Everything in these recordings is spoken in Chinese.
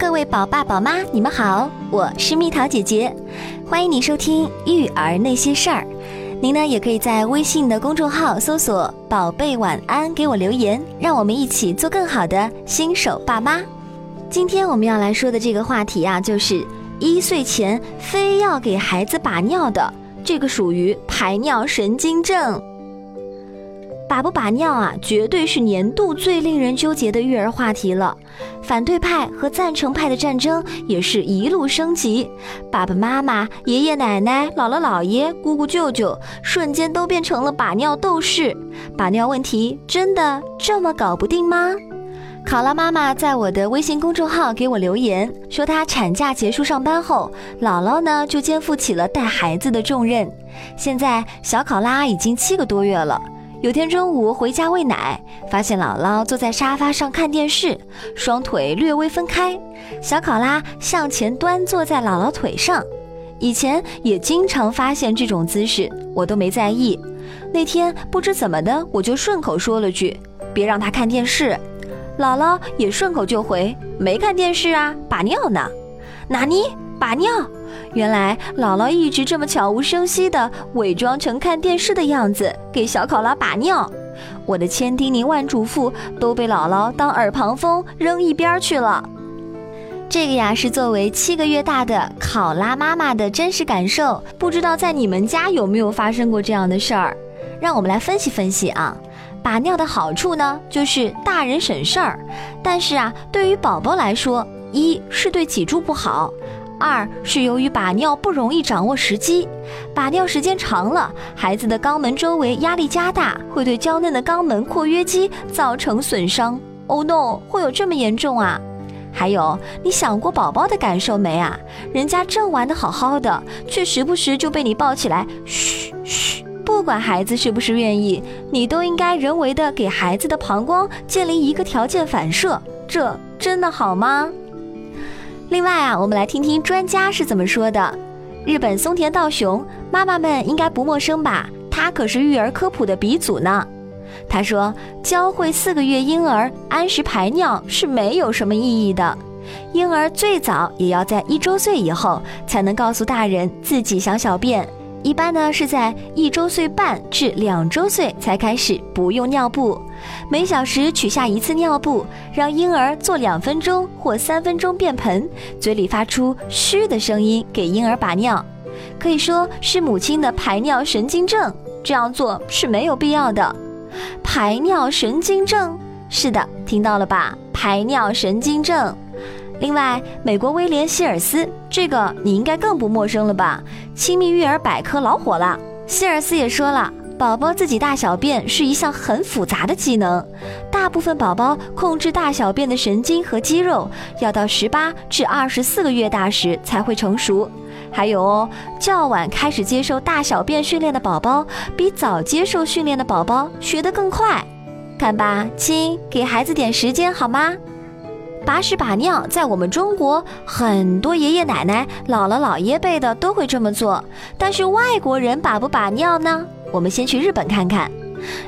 各位宝爸宝妈，你们好，我是蜜桃姐姐，欢迎你收听《育儿那些事儿》。您呢，也可以在微信的公众号搜索“宝贝晚安”，给我留言，让我们一起做更好的新手爸妈。今天我们要来说的这个话题啊，就是一岁前非要给孩子把尿的，这个属于排尿神经症。把不把尿啊，绝对是年度最令人纠结的育儿话题了。反对派和赞成派的战争也是一路升级，爸爸妈妈、爷爷奶奶、姥姥姥爷、姑姑舅舅，瞬间都变成了把尿斗士。把尿问题真的这么搞不定吗？考拉妈妈在我的微信公众号给我留言说，她产假结束上班后，姥姥呢就肩负起了带孩子的重任。现在小考拉已经七个多月了。有天中午回家喂奶，发现姥姥坐在沙发上看电视，双腿略微分开，小考拉向前端坐在姥姥腿上。以前也经常发现这种姿势，我都没在意。那天不知怎么的，我就顺口说了句：“别让他看电视。”姥姥也顺口就回：“没看电视啊，把尿呢。”纳尼？把尿？原来姥姥一直这么悄无声息地伪装成看电视的样子给小考拉把尿，我的千叮咛万嘱咐都被姥姥当耳旁风扔一边去了。这个呀是作为七个月大的考拉妈妈的真实感受，不知道在你们家有没有发生过这样的事儿？让我们来分析分析啊。把尿的好处呢，就是大人省事儿，但是啊，对于宝宝来说，一是对脊柱不好。二是由于把尿不容易掌握时机，把尿时间长了，孩子的肛门周围压力加大，会对娇嫩的肛门括约肌造成损伤。Oh no，会有这么严重啊？还有，你想过宝宝的感受没啊？人家正玩得好好的，却时不时就被你抱起来，嘘嘘。不管孩子是不是愿意，你都应该人为的给孩子的膀胱建立一个条件反射，这真的好吗？另外啊，我们来听听专家是怎么说的。日本松田道雄妈妈们应该不陌生吧？他可是育儿科普的鼻祖呢。他说，教会四个月婴儿按时排尿是没有什么意义的。婴儿最早也要在一周岁以后才能告诉大人自己想小便。一般呢是在一周岁半至两周岁才开始不用尿布，每小时取下一次尿布，让婴儿做两分钟或三分钟便盆，嘴里发出嘘的声音给婴儿把尿，可以说是母亲的排尿神经症。这样做是没有必要的。排尿神经症，是的，听到了吧？排尿神经症。另外，美国威廉希尔斯，这个你应该更不陌生了吧？亲密育儿百科老火了。希尔斯也说了，宝宝自己大小便是一项很复杂的技能，大部分宝宝控制大小便的神经和肌肉要到十八至二十四个月大时才会成熟。还有哦，较晚开始接受大小便训练的宝宝，比早接受训练的宝宝学得更快。看吧，亲，给孩子点时间好吗？把屎把尿，在我们中国，很多爷爷奶奶、姥姥姥爷辈的都会这么做。但是外国人把不把尿呢？我们先去日本看看。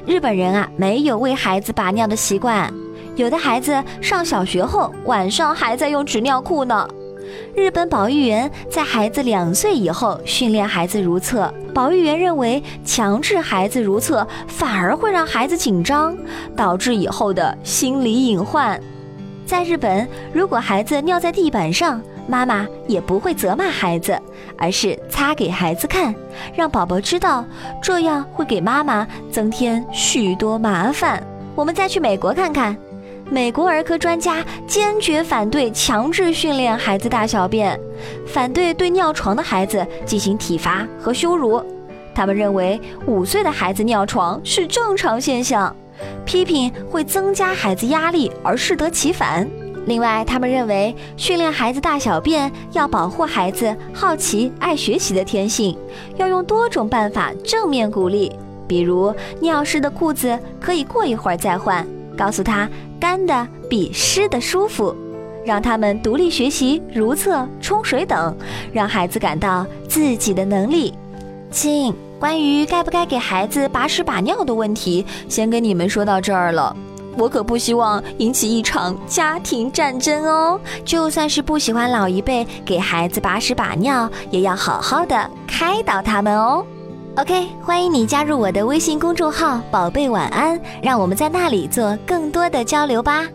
日本人啊，没有为孩子把尿的习惯，有的孩子上小学后，晚上还在用纸尿裤呢。日本保育员在孩子两岁以后训练孩子如厕，保育员认为强制孩子如厕反而会让孩子紧张，导致以后的心理隐患。在日本，如果孩子尿在地板上，妈妈也不会责骂孩子，而是擦给孩子看，让宝宝知道，这样会给妈妈增添许多麻烦。我们再去美国看看，美国儿科专家坚决反对强制训练孩子大小便，反对对尿床的孩子进行体罚和羞辱。他们认为五岁的孩子尿床是正常现象。批评会增加孩子压力而适得其反。另外，他们认为训练孩子大小便要保护孩子好奇爱学习的天性，要用多种办法正面鼓励，比如尿湿的裤子可以过一会儿再换，告诉他干的比湿的舒服，让他们独立学习、如厕、冲水等，让孩子感到自己的能力。亲。关于该不该给孩子把屎把尿的问题，先跟你们说到这儿了。我可不希望引起一场家庭战争哦。就算是不喜欢老一辈给孩子把屎把尿，也要好好的开导他们哦。OK，欢迎你加入我的微信公众号“宝贝晚安”，让我们在那里做更多的交流吧。